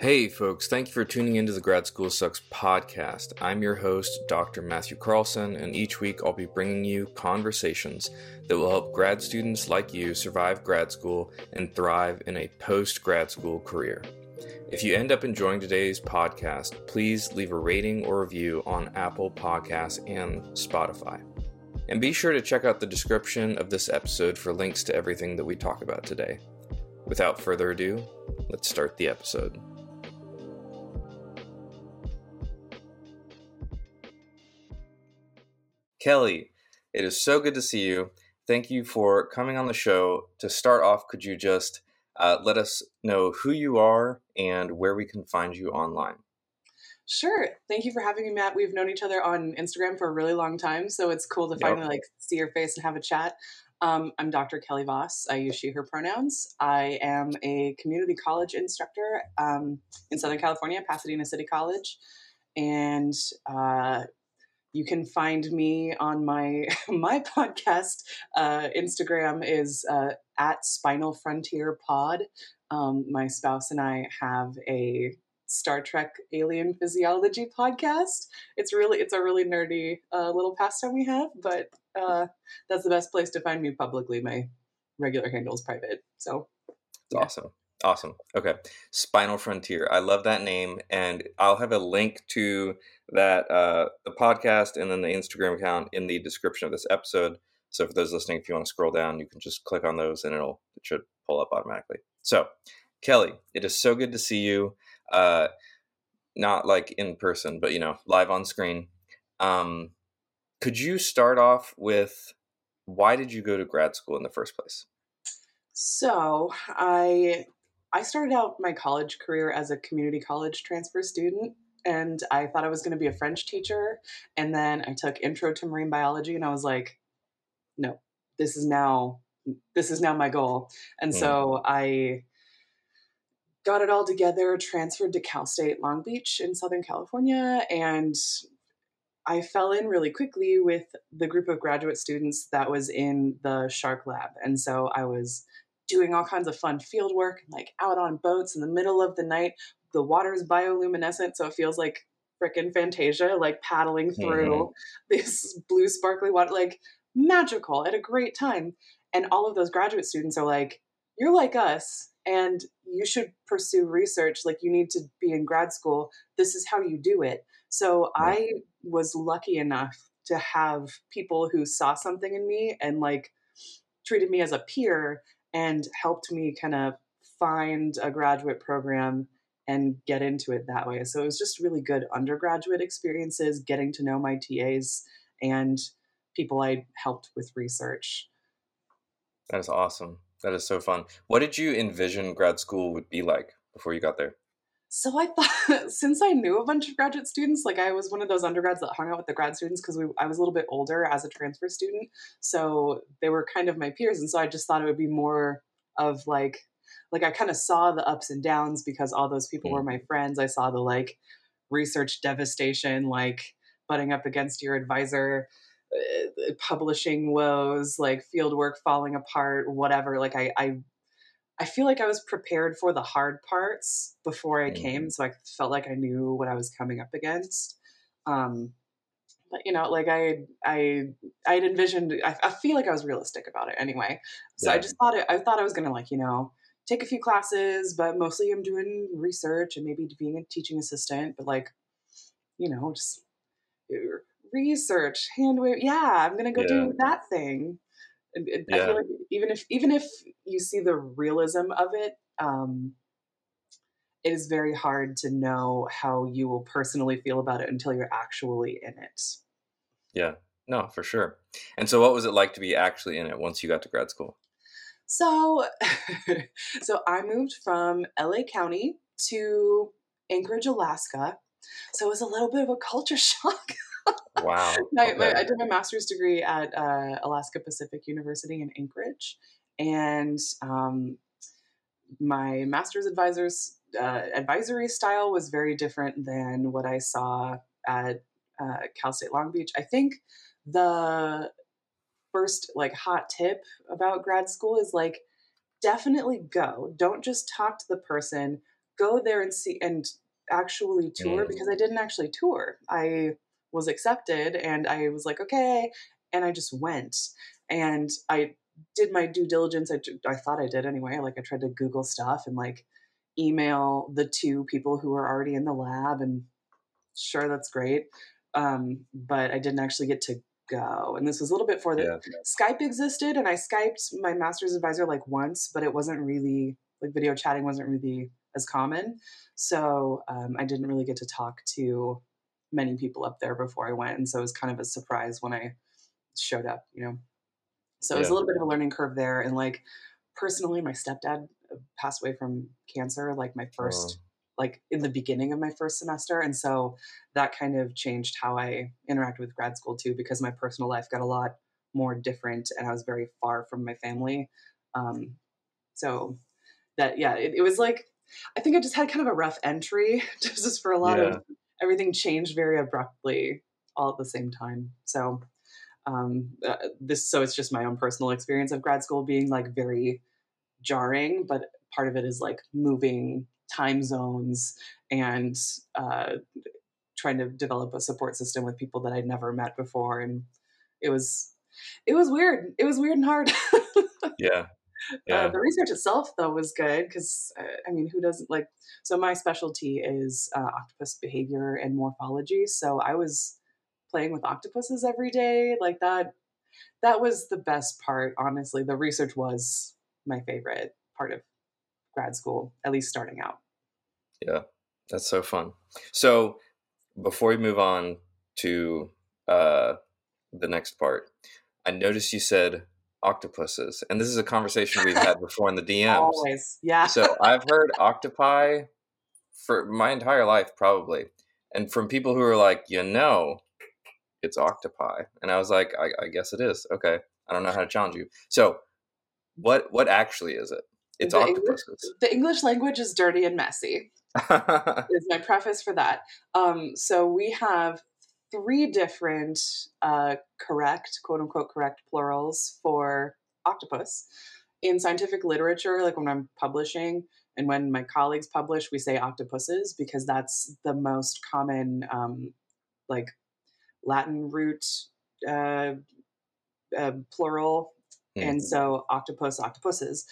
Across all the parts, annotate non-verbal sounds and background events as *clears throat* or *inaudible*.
Hey, folks, thank you for tuning into the Grad School Sucks podcast. I'm your host, Dr. Matthew Carlson, and each week I'll be bringing you conversations that will help grad students like you survive grad school and thrive in a post grad school career. If you end up enjoying today's podcast, please leave a rating or review on Apple Podcasts and Spotify. And be sure to check out the description of this episode for links to everything that we talk about today. Without further ado, let's start the episode. Kelley, it is so good to see you. Thank you for coming on the show. To start off, could you just uh, let us know who you are and where we can find you online? Sure. Thank you for having me, Matt. We've known each other on Instagram for a really long time, so it's cool to yep. finally like see your face and have a chat. Um, I'm Dr. Kelley Voss. I use she, her pronouns. I am a community college instructor um, in Southern California, Pasadena City College. And uh, you can find me on my *laughs* my podcast. Uh, Instagram is uh, at Spinal Frontier Pod. Um, my spouse and I have a Star Trek alien physiology podcast. It's really it's a really nerdy uh, little pastime we have, but uh, that's the best place to find me publicly. My regular handle is private, so it's yeah. awesome. Awesome. Okay. Spinal Frontier. I love that name. And I'll have a link to that, uh, the podcast and then the Instagram account in the description of this episode. So for those listening, if you want to scroll down, you can just click on those and it'll, it should pull up automatically. So, Kelley, it is so good to see you. Uh, not like in person, but you know, live on screen. Um, could you start off with why did you go to grad school in the first place? So I I started out my college career as a community college transfer student and I thought I was going to be a French teacher. And then I took intro to marine biology and I was like, no, this is now, this is now my goal. And mm. so I got it all together, transferred to Cal State Long Beach in Southern California. And I fell in really quickly with the group of graduate students that was in the shark lab. And so I was doing all kinds of fun field work, like out on boats in the middle of the night. The water is bioluminescent, so it feels like freaking Fantasia, like paddling through mm-hmm. this blue sparkly water, like magical at a great time. And all of those graduate students are like, You're like us, and you should pursue research. Like, you need to be in grad school. This is how you do it. So mm-hmm. I was lucky enough to have people who saw something in me and like treated me as a peer and helped me kind of find a graduate program and get into it that way. So it was just really good undergraduate experiences, getting to know my TAs and people I helped with research. That is awesome. That is so fun. What did you envision grad school would be like before you got there? So I thought, *laughs* since I knew a bunch of graduate students, like I was one of those undergrads that hung out with the grad students because I was a little bit older as a transfer student, so they were kind of my peers, and so I just thought it would be more of like, like I kind of saw the ups and downs because all those people mm. were my friends. I saw the like research devastation, like butting up against your advisor, uh, publishing woes, like fieldwork falling apart, whatever. Like I, I I feel like I was prepared for the hard parts before I mm came, so I felt like I knew what I was coming up against. Um, but you know, like I, I, I had envisioned. I, I feel like I was realistic about it anyway. So yeah. I just thought it. I thought I was gonna like you know take a few classes, but mostly I'm doing research and maybe being a teaching assistant. But like, you know, just uh, research, hand wave. Yeah, I'm gonna go yeah. do that thing. I yeah. feel like even if even if you see the realism of it, um, it is very hard to know how you will personally feel about it until you're actually in it. Yeah, no, for sure. And so, what was it like to be actually in it once you got to grad school? So, *laughs* so I moved from LA County to Anchorage, Alaska. So it was a little bit of a culture *laughs* shock. Wow. *laughs* my, okay. my, I did my master's degree at uh, Alaska Pacific University in Anchorage, and um, my master's advisor's uh, advisory style was very different than what I saw at uh, Cal State Long Beach. I think the first like hot tip about grad school is like definitely go. Don't just talk to the person. go there and see and actually tour Mm. because I didn't actually tour. I was accepted and I was like, okay. And I just went and I did my due diligence. I, I thought I did anyway. Like I tried to Google stuff and like email the two people who were already in the lab and sure, that's great. Um, but I didn't actually get to go. And this was a little bit before the Yeah. Skype existed and I Skyped my master's advisor like once, but it wasn't really like video chatting wasn't really as common. So um, I didn't really get to talk to many people up there before I went. And so it was kind of a surprise when I showed up, you know. So it was a little bit of a learning curve there. And like personally, my stepdad uh, passed away from cancer like my first like in the beginning of my first semester and so that kind of changed how i interacted with grad school too because my personal life got a lot more different and i was very far from my family um, so that yeah it, it was like i think i just had kind of a rough entry *laughs* just for a lot Yeah. of everything changed very abruptly all at the same time so um, uh, this so it's just my own personal experience of grad school being like very jarring but part of it is like moving time zones and uh, trying to develop a support system with people that I'd never met before, and it was it was weird. It was weird and hard. *laughs* Yeah. Yeah. Uh, the research itself, though, was good because uh, I mean, who doesn't like? So my specialty is uh, octopus behavior and morphology. So I was playing with octopuses every day, like that. That was the best part, honestly. The research was my favorite part of grad school, at least starting out. Yeah, that's so fun. So, before we move on to uh, the next part, I noticed you said octopuses, and this is a conversation we've had before in the *laughs* DMs. Always, yeah. So, I've heard octopi for my entire life, probably, and from people who are like, you know, it's octopi, and I was like, I, I guess it is. Okay, I don't know how to challenge you. So, what what actually is it? It's The English- octopuses. the English language is dirty and messy. *laughs* is my preface for that. Um, so we have three different uh, correct, quote unquote, correct plurals for octopus. In scientific literature, like when I'm publishing and when my colleagues publish, we say octopuses because that's the most common, um, like Latin root uh, uh, plural. And so octopus octopuses.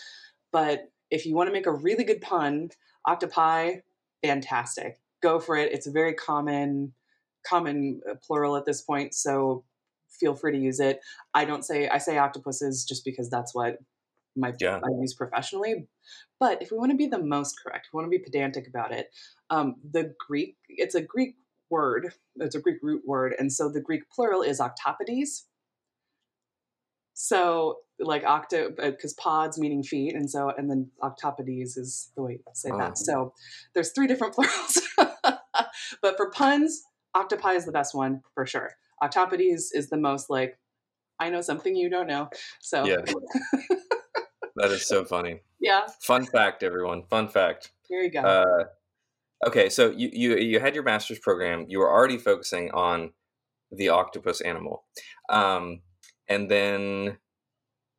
But if you want to make a really good pun octopi fantastic. Go for it. It's a very common common uh, plural at this point so feel free to use it. I don't say i say octopuses just because that's what my Yeah. i use professionally. But if we want to be the most correct we want to be pedantic about it um, the greek it's a greek word it's a greek root word and so the greek plural is octopodes. So like octo because pods meaning feet and so and then octopodes is the way you say Oh. that so there's three different *laughs* plurals. But for puns octopi is the best one for sure octopodes is the most like i know something you don't know so Yeah. *laughs* that is so funny. yeah Fun fact, everyone. Fun fact. here you go Uh, okay, so you, you you had your master's program. You were already focusing on the octopus animal, um, and then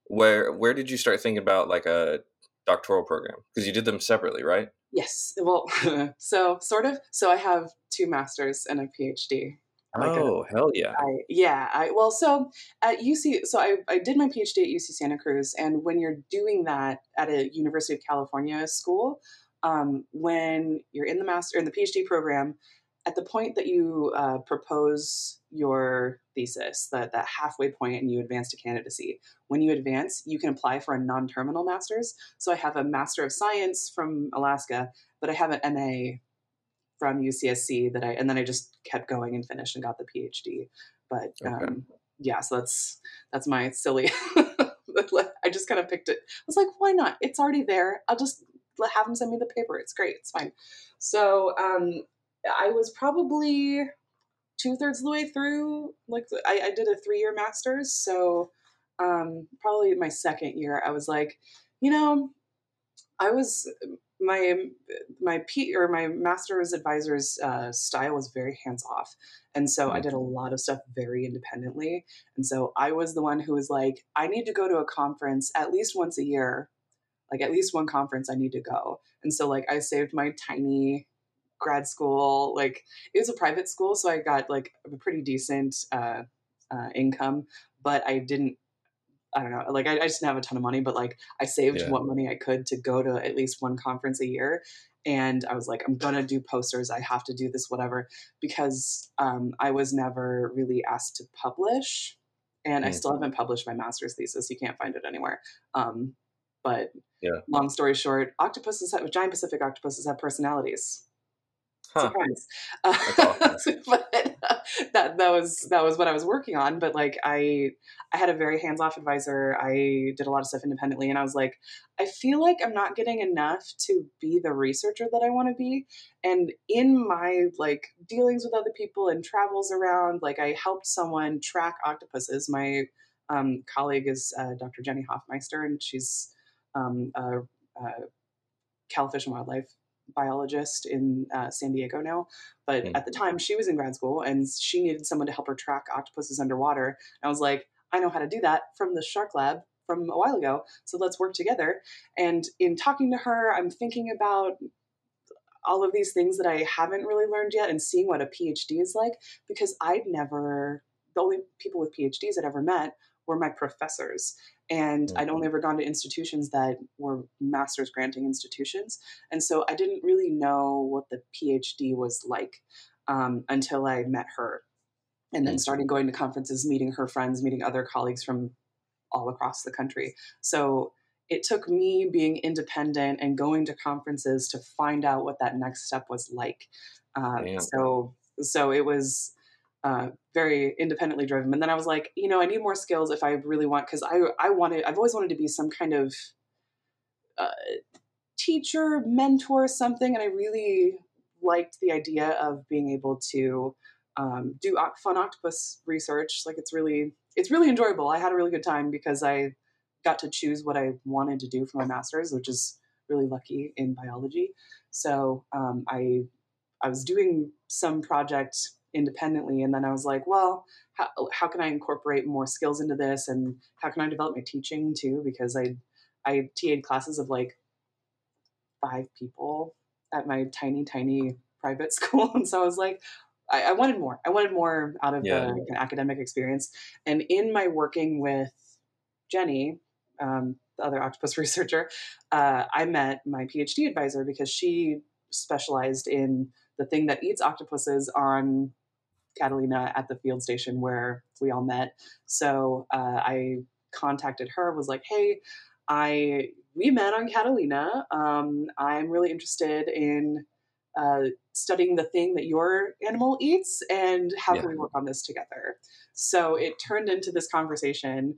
where where did you start thinking about like a doctoral program? Because you did them separately, right? yes well *laughs* so sort of so i have two masters and a phd Like a- oh, hell yeah! I, yeah, I well, so at UC, so I, I did my PhD at UC Santa Cruz, and when you're doing that at a University of California school, um, when you're in the master in the PhD program, at the point that you uh, propose your thesis, that that halfway point, and you advance to candidacy, when you advance, you can apply for a non-terminal master's. So I have a Master of Science from Alaska, but I have an MA from UCSC that I and then I just kept going and finished and got the PhD. But Okay. um, yeah, so that's that's my silly. *laughs* I just kind of picked it. I was like, why not? It's already there. I'll just have them send me the paper. It's great. It's fine. So um, I was probably two thirds of the way through. Like I, I did a three year master's, so um, probably my second year, I was like, you know, I was my my P or my master's advisor's uh, style was very hands off, and so I did a lot of stuff very independently. And so I was the one who was like, I need to go to a conference at least once a year like at least one conference I need to go. And so like I saved my tiny grad school, like it was a private school, so I got like a pretty decent uh, uh, income, but I didn't. I don't know. Like I, I, just didn't have a ton of money, but like I saved yeah. what money I could to go to at least one conference a year. And I was like, I'm gonna do posters. I have to do this, whatever, because um, I was never really asked to publish, and mm. I still haven't published my master's thesis. You can't find it anywhere. Um, but yeah. long story short, octopuses have, giant Pacific octopuses have personalities. Huh. Surprise. *laughs* Uh, *laughs* but uh, that that was that was what I was working on. But like I I had a very hands off advisor. I did a lot of stuff independently, and I was like, I feel like I'm not getting enough to be the researcher that I want to be. And in my like dealings with other people and travels around, like I helped someone track octopuses. My um, colleague is uh, Dr. Jenny Hoffmeister, and she's um, a, a Cal Fish and Wildlife biologist in uh, San Diego now. But mm-hmm. at the time, she was in grad school and she needed someone to help her track octopuses underwater. And I was like, I know how to do that from the Shark Lab from a while ago. So let's work together. And in talking to her, I'm thinking about all of these things that I haven't really learned yet and seeing what a PhD is like because I'd never, the only people with PhDs I'd ever met were my professors. And mm-hmm. I'd only ever gone to institutions that were master's granting institutions. And so I didn't really know what the PhD was like um, until I met her. And then mm. started going to conferences, meeting her friends, meeting other colleagues from all across the country. So it took me being independent and going to conferences to find out what that next step was like. Uh, so so it was uh, very independently driven. And then I was like, you know, I need more skills if I really want, because I I wanted, I've always wanted to be some kind of uh, teacher, mentor, something, and I really liked the idea of being able to um, do fun octopus research. Like it's really, it's really enjoyable. I had a really good time because I got to choose what I wanted to do for my master's, which is really lucky in biology. So um, I I was doing some project independently. And then I was like, well, how, how can I incorporate more skills into this? And how can I develop my teaching too? Because I, I TA'd classes of like five people at my tiny, tiny private *laughs* school. And so I was like, I, I wanted more. I wanted more out of yeah. the academic experience. And in my working with Jenny, um, the other octopus *laughs* researcher, uh, I met my PhD advisor because she specialized in the thing that eats octopuses on Catalina at the field station where we all met. So uh, I contacted her, was like, hey, I we met on Catalina. Um, I'm really interested in uh, studying the thing that your animal eats, and how yeah. can we work on this together? So it turned into this conversation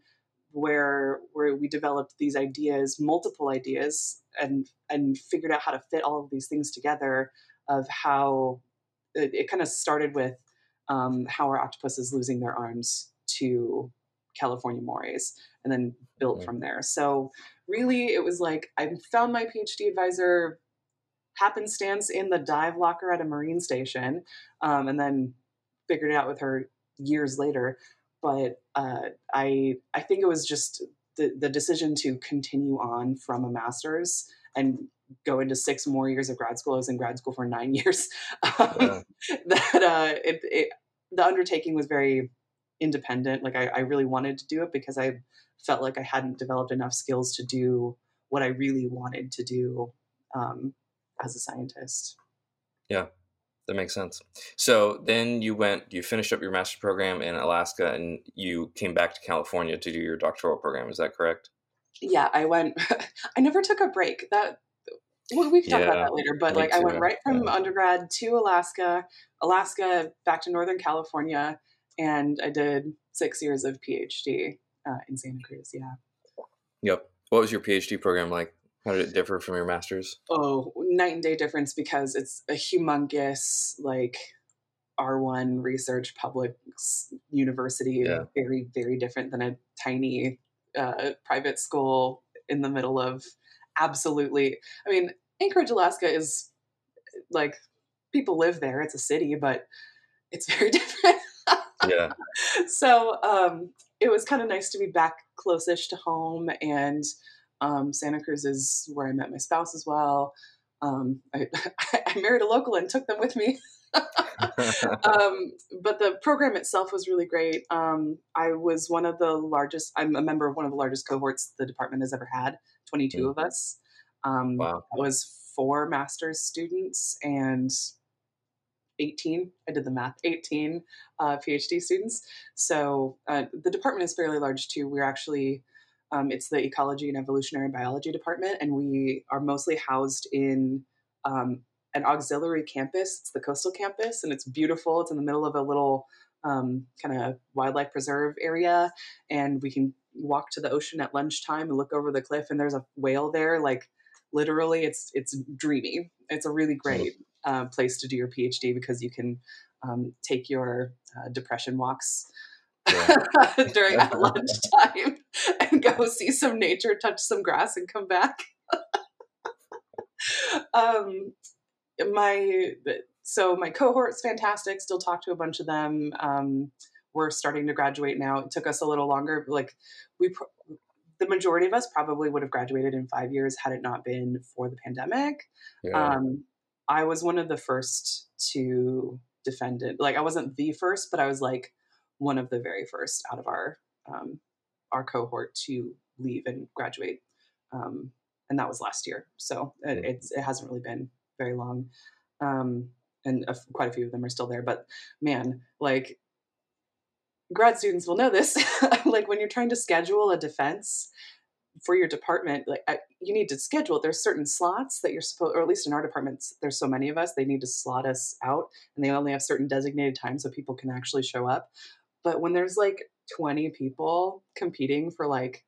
where where we developed these ideas, multiple ideas, and and figured out how to fit all of these things together. Of how it, it kind of started with um, how are octopuses losing their arms to California morays, and then built from there. So really, it was like I found my PhD advisor happenstance in the dive locker at a marine station, um, and then figured it out with her years later. But uh, I I think it was just the the decision to continue on from a master's and go into six more years of grad school. I was in grad school for nine *laughs* years. Um, yeah. that uh, it, it, the undertaking was very independent. Like I, I really wanted to do it because I felt like I hadn't developed enough skills to do what I really wanted to do um, as a scientist. Yeah, that makes sense. So then you went, you finished up your master's program in Alaska, and you came back to California to do your doctoral program. Is that correct? Yeah, I went. *laughs* I never took a break. That well, we can talk yeah, about that later. But like, too. I went right from yeah. undergrad to Alaska, Alaska back to Northern California, and I did six years of PhD uh, in Santa Cruz. Yeah. Yep. What was your PhD program like? How did it differ from your master's? Oh, night and day difference because it's a humongous like R1 research public university, yeah. very very different than a tiny uh, private school in the middle of absolutely. I mean, Anchorage, Alaska is like people live there. It's a city, but it's *laughs* very different. yeah. So um, it was kind of nice to be back close-ish to home and Um, Santa Cruz is where I met my spouse as well. Um, *laughs* I, I, married a local and took them with me. *laughs* um, but the program itself was really great. Um, I was one of the largest, I'm a member of one of the largest cohorts the department has ever had, 22 mm. of us. Um, wow. I was four master's students and 18 i did the math 18 uh, phd students so uh, the department is fairly large too we're actually um, it's the ecology and evolutionary biology department and we are mostly housed in um, an auxiliary campus it's the coastal campus and it's beautiful it's in the middle of a little um, kind of wildlife preserve area and we can walk to the ocean at lunchtime and look over the cliff and there's a whale there like literally it's it's dreamy it's a really great uh, place to do your PhD because you can um, take your uh, depression walks yeah. *laughs* during that lunchtime *laughs* and go see some nature, touch some grass, and come back. *laughs* um, my so my cohort's fantastic. Still talk to a bunch of them. Um, we're starting to graduate now. It took us a little longer. Like we, the majority of us probably would have graduated in five years had it not been for the pandemic. Yeah. Um, I was one of the first to defend it. Like I wasn't the first, but I was like one of the very first out of our um, our cohort to leave and graduate, um, and that was last year. So it, it's it hasn't really been very long, um, and a, quite a few of them are still there. But man, like grad students will know this. *laughs* like when you're trying to schedule a defense, for your department, like you need to schedule. There's certain slots that you're supposed, or at least in our departments, there's so many of us. They need to slot us out, and they only have certain designated times so people can actually show up. But when there's like 20 people competing for like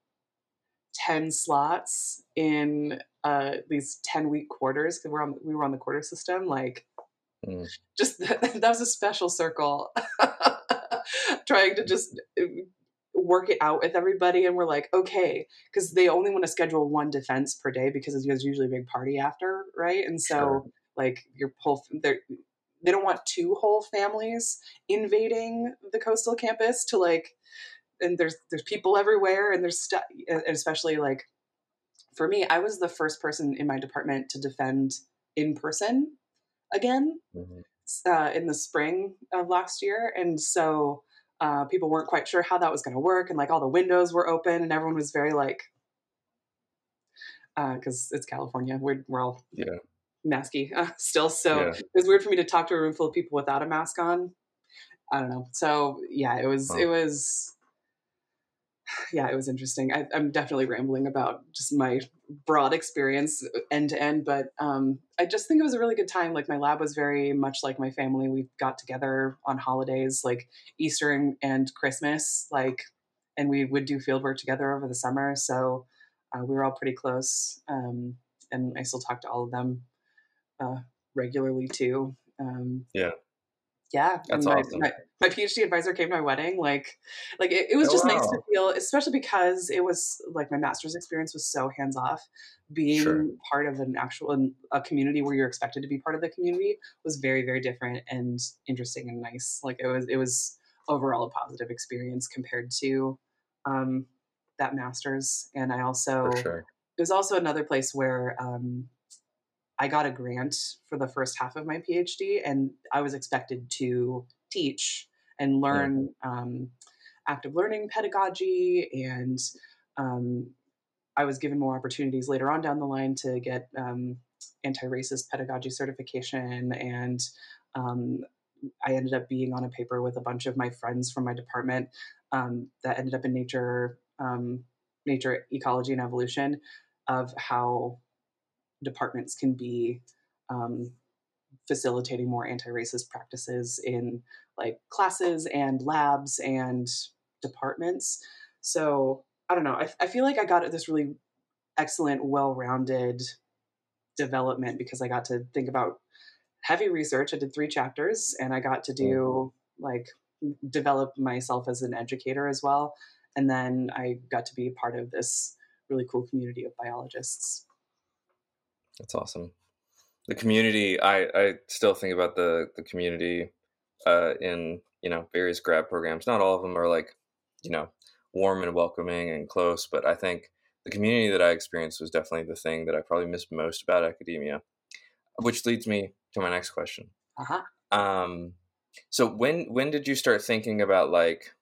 10 slots in uh, these 10 week quarters, because we're on we were on the quarter system, like mm. just *laughs* that was a special circle. *laughs* *laughs* trying to just work it out with everybody and we're like okay because they only want to schedule one defense per day because there's usually a big party after right and so sure. like your whole they're they don't want two whole families invading the coastal campus to like and there's there's people everywhere and there's stuff and especially like for me i was the first person in my department to defend in person again mm-hmm. Uh, in the spring of last year and so uh, people weren't quite sure how that was going to work and like all the windows were open and everyone was very like because uh, it's california we're, we're all yeah. masky *laughs* uh, still so yeah. it was weird for me to talk to a room full of people without a mask on. I don't know so yeah it was it was yeah, it was interesting. I, am definitely rambling about just my broad experience end to end, but um, I just think it was a really good time. Like my lab was very much like my family. We got together on holidays, like Easter and, and Christmas, like, and we would do field work together over the summer. So uh, we were all pretty close, um, and I still talk to all of them uh, regularly too. Um, yeah yeah that's my, awesome my, my, phd advisor came to my wedding like like it, it was oh, just wow. nice to feel especially because it was like my master's experience was so hands off being sure. part of an actual a community where you're expected to be part of the community was very very different and interesting and nice like it was it was overall a positive experience compared to um that master's and i also sure. it was also another place where um I got a grant for the first half of my PhD, and I was expected to teach and learn um, active learning pedagogy, and um, I was given more opportunities later on down the line to get um, anti-racist pedagogy certification, and um, I ended up being on a paper with a bunch of my friends from my department um, that ended up in Nature, um, Nature Ecology and Evolution, of how departments can be um, facilitating more anti-racist practices in like classes and labs and departments. So I don't know. I, I feel like I got this really excellent, well-rounded development because I got to think about heavy research. I did three chapters, and I got to do mm-hmm. like develop myself as an educator as well. And then I got to be part of this really cool community of biologists. That's awesome. The community, I, I still think about the, the community uh, in, you know, various grad programs. Not all of them are like, you know, warm and welcoming and close, but I think the community that I experienced was definitely the thing that I probably missed most about academia, which leads me to my next question. Uh-huh. Um, so when when did you start thinking about like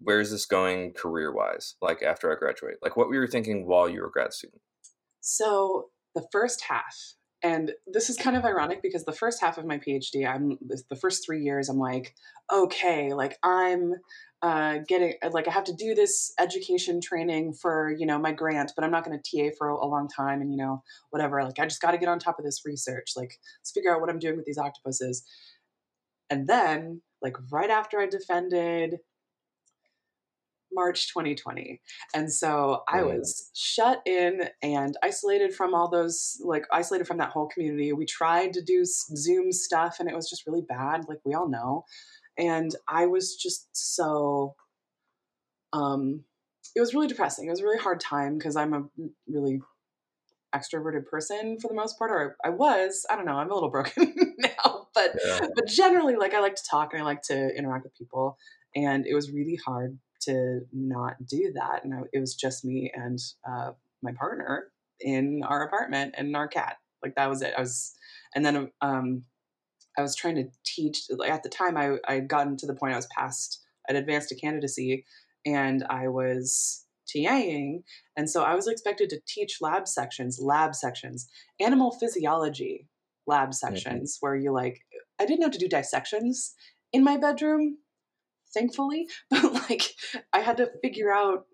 where is this going career wise? Like after I graduate, like what were you thinking while you were a grad student? So the first half, and this is kind of ironic because the first half of my PhD, I'm the first three years, I'm like, okay, like I'm uh, getting like I have to do this education training for you know my grant, but I'm not going to TA for a, a long time, and you know whatever. Like I just got to get on top of this research. Like let's figure out what I'm doing with these octopuses. And then, like right after I defended March 2020. And so I was shut in and isolated from all those, like, isolated from that whole community. We tried to do Zoom stuff and it was just really bad, like we all know. And I was just so, um, it was really depressing. It was a really hard time because I'm a really extroverted person for the most part, or I was. I don't know. I'm a little *laughs* broken now, but yeah. but generally, like I like to talk and I like to interact with people, and it was really hard to not do that. And I, it was just me and uh, my partner in our apartment and our cat. Like that was it. I was, and then um, I was trying to teach. Like at the time, I I had gotten to the point I was past. I'd advanced to candidacy, and I was TAing. And so I was expected to teach lab sections, lab sections, animal physiology lab mm-hmm. sections, mm-hmm. where you like, I didn't have to do dissections in my bedroom, thankfully, *laughs* but like I had to figure out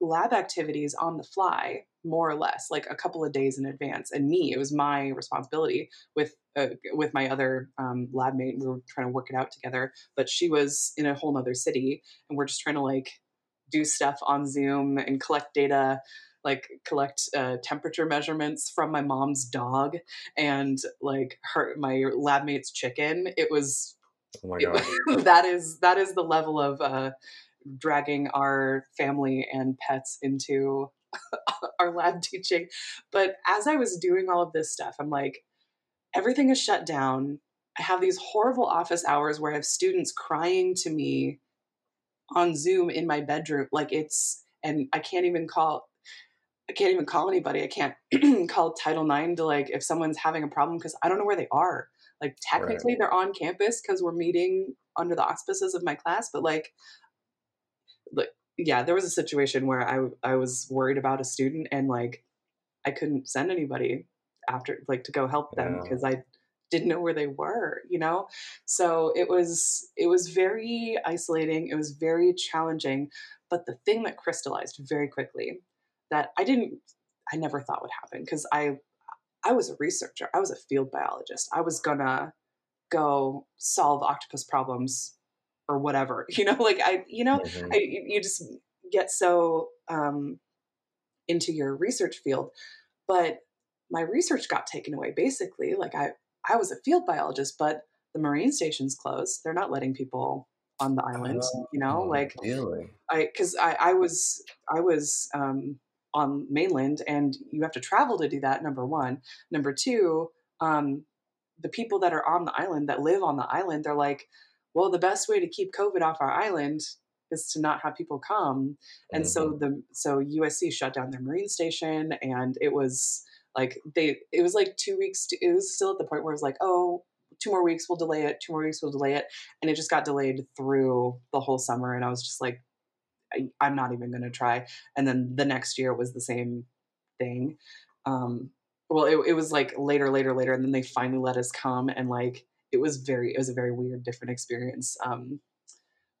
lab activities on the fly more or less like a couple of days in advance. And me it was my responsibility with uh, with my other um, lab mate. We were trying to work it out together but she was in a whole nother city and we're just trying to like do stuff on zoom and collect data like collect uh, temperature measurements from my mom's dog and like her my lab mate's chicken. It was Oh my god. *laughs* that is that is the level of uh, dragging our family and pets into *laughs* our lab teaching. But as I was doing all of this stuff, I'm like, everything is shut down. I have these horrible office hours where I have students crying to me on Zoom in my bedroom. Like it's, and I can't even call, I can't even call anybody. I can't *clears throat* call Title IX to like if someone's having a problem because I don't know where they are. Like technically right. they're on campus because we're meeting under the auspices of my class, but like, like yeah, there was a situation where I I was worried about a student and like I couldn't send anybody after like to go help them because yeah. I didn't know where they were, you know? So it was it was very isolating, it was very challenging, but the thing that crystallized very quickly that I didn't I never thought would happen because I I was a researcher. I was a field biologist. I was gonna go solve octopus problems or whatever. *laughs* You know, like I, you know, mm-hmm. I, you just get so um, into your research field. But my research got taken away. Basically, like I, I was a field biologist, but the marine station's closed. They're not letting people on the island. Oh, you know, like really, I because I, I was I was um, on mainland and you have to travel to do that number one number two um, the people that are on the island that live on the island they're like well the best way to keep covid off our island is to not have people come and mm-hmm. so the so usc shut down their marine station and it was like they it was like two weeks to, it was still at the point where it was like oh two more weeks we'll delay it two more weeks we'll delay it and it just got delayed through the whole summer and i was just like I, am not even going to try. And then the next year was the same thing. Um, well, it, it was like later, later, later, and then they finally let us come, and like it was very, it was a very weird, different experience um,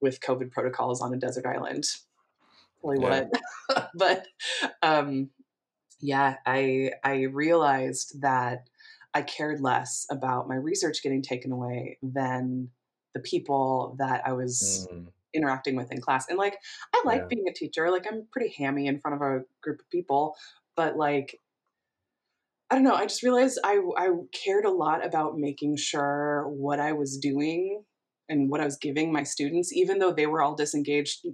with COVID protocols on a desert island. Really yeah. what? *laughs* but um, yeah, I I realized that I cared less about my research getting taken away than the people that I was mm interacting with in class. And like, I like yeah. being a teacher. Like, I'm pretty hammy in front of a group of people, but like, I don't know. I just realized I I cared a lot about making sure what I was doing and what I was giving my students, even though they were all disengaged,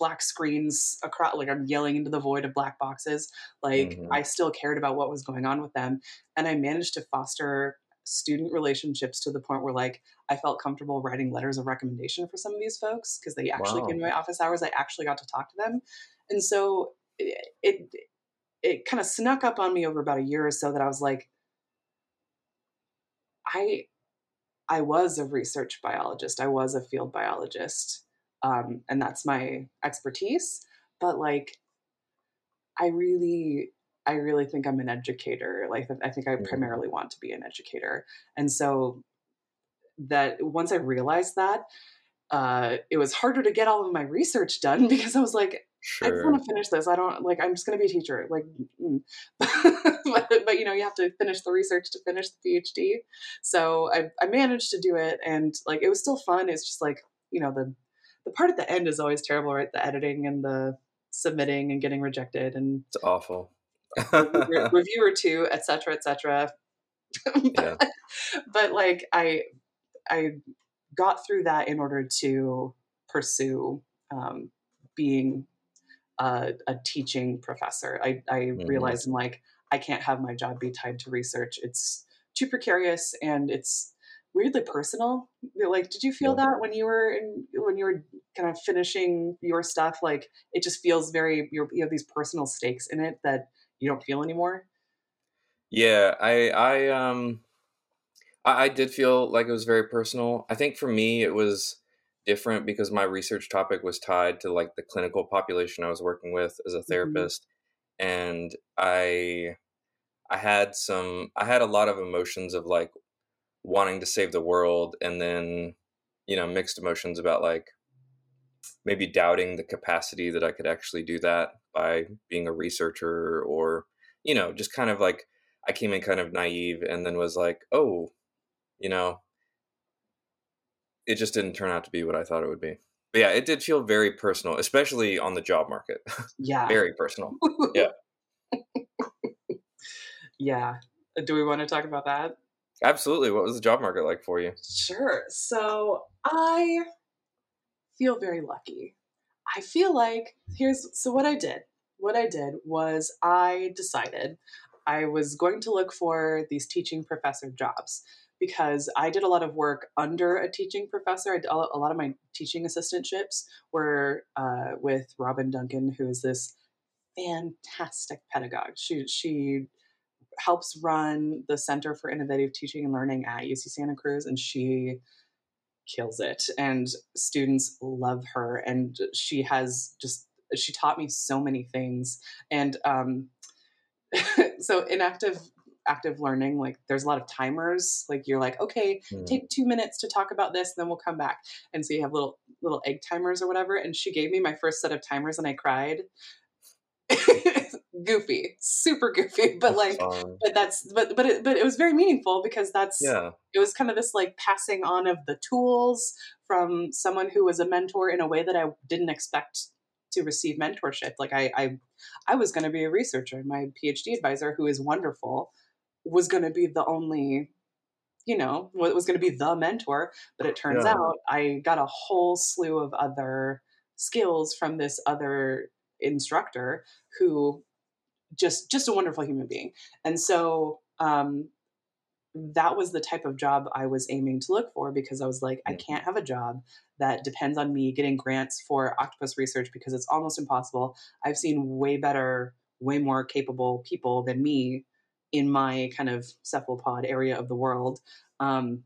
black screens across. Like I'm yelling into the void of black boxes. Like mm-hmm. I still cared about what was going on with them, and I managed to foster student relationships to the point where like I felt comfortable writing letters of recommendation for some of these folks because they actually wow. came to my office hours. I actually got to talk to them, and so it, it it kind of snuck up on me over about a year or so that I was like, I I was a research biologist. I was a field biologist. Um, and that's my expertise. But like I really I really think I'm an educator. Like I think I mm-hmm. primarily want to be an educator. And so that once I realized that, uh, it was harder to get all of my research done *laughs* because I was like, Sure. I just want to finish this. I don't like. I'm just going to be a teacher. Like, mm. *laughs* but, but, you know, you have to finish the research to finish the PhD. So I, I managed to do it, and like it was still fun. It's just like you know the the part at the end is always terrible, right? The editing and the submitting and getting rejected, and it's awful. Reviewer, *laughs* reviewer two, etc., etc. *laughs* yeah. But like I I got through that in order to pursue um, being a, a teaching professor. I, I mm-hmm. realized I'm like, I can't have my job be tied to research. It's too precarious and it's weirdly personal. Like, did you feel yeah. that when you were in, when you were kind of finishing your stuff? Like, it just feels very you have these personal stakes in it that you don't feel anymore. Yeah, I I um I, I did feel like it was very personal. I think for me it was different because my research topic was tied to like the clinical population I was working with as a mm-hmm. therapist mm-hmm. and I I had some I had a lot of emotions of like wanting to save the world and then you know mixed emotions about like maybe doubting the capacity that I could actually do that by being a researcher or you know just kind of like I came in kind of naive and then was like oh you know it just didn't turn out to be what I thought it would be. But yeah, it did feel very personal, especially on the job market. *laughs* Yeah. very personal. Yeah. *laughs* yeah. Uh, do we want to talk about that? Absolutely. What was the job market like for you? Sure. So I feel very lucky. I feel like here's so what I did. What I did was I decided I was going to look for these teaching professor jobs because I did a lot of work under a teaching professor. I did a lot of my teaching assistantships were uh, with Robin Duncan, who is this fantastic pedagogue. She she helps run the Center for Innovative Teaching and Learning at UC Santa Cruz, and she kills it. And students love her, and she has just she taught me so many things. And um, *laughs* so inactive active active learning like there's a lot of timers like you're like okay mm. take two minutes to talk about this then we'll come back and so you have little little egg timers or whatever and she gave me my first set of timers and i cried *laughs* goofy super goofy but like but that's but but it, but it was very meaningful because that's yeah. it was kind of this like passing on of the tools from someone who was a mentor in a way that i didn't expect to receive mentorship. Like i i, I was going to be a researcher. My phd advisor who is wonderful was going to be the only you know what was going to be the mentor. But it turns yeah. out i got a whole slew of other skills from this other instructor who just just a wonderful human being and so um that was the type of job I was aiming to look for because I was like, I can't have a job that depends on me getting grants for octopus research because it's almost impossible. I've seen way better, way more capable people than me in my kind of cephalopod area of the world um,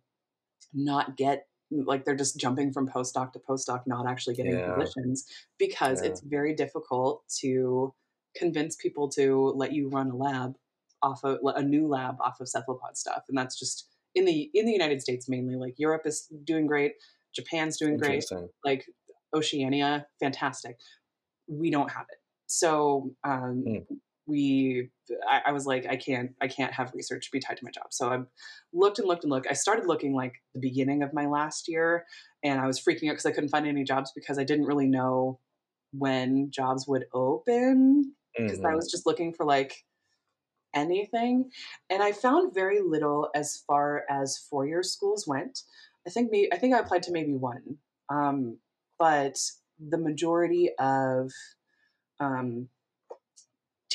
not get like they're just jumping from postdoc to postdoc not actually getting yeah. positions because yeah. it's very difficult to convince people to let you run a lab off of a new lab off of cephalopod stuff and that's just in the in the united states mainly like europe is doing great japan's doing great like oceania fantastic we don't have it so um, mm we I, I, was like i can't i can't have research be tied to my job. So i looked and looked and looked. I started looking like the beginning of my last year and i was freaking out because i couldn't find any jobs because i didn't really know when jobs would open because mm-hmm. i was just looking for like anything. And i found very little as far as four-year schools went. I think me i think i applied to maybe one. Um, but the majority of um,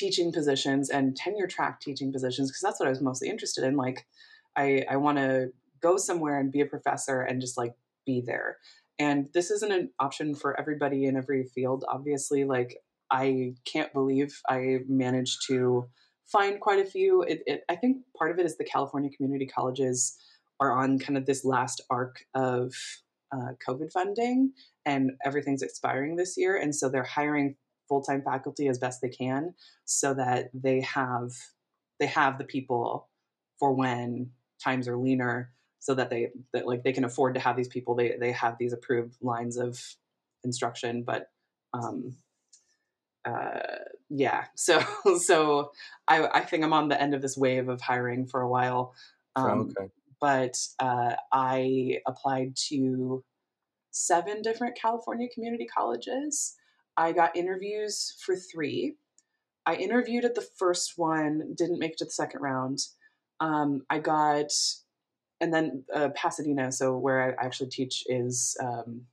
teaching positions and tenure track teaching positions because that's what I was mostly interested in. Like, I I want to go somewhere and be a professor and just like be there. And this isn't an option for everybody in every field. Obviously, like I can't believe I managed to find quite a few. It, it, I think part of it is the California community colleges are on kind of this last arc of uh, COVID funding, and everything's expiring this year, and so they're hiring full time faculty as best they can, so that they have they have the people for when times are leaner, so that they that like they can afford to have these people. They they have these approved lines of instruction, but um, uh, yeah. *laughs* So so I I think I'm on the end of this wave of hiring for a while. Um, okay but uh, I applied to seven different California community colleges. I got interviews for three. I interviewed at the first one, didn't make it to the second round. Um, I got, and then uh, Pasadena, so where I actually teach, is um,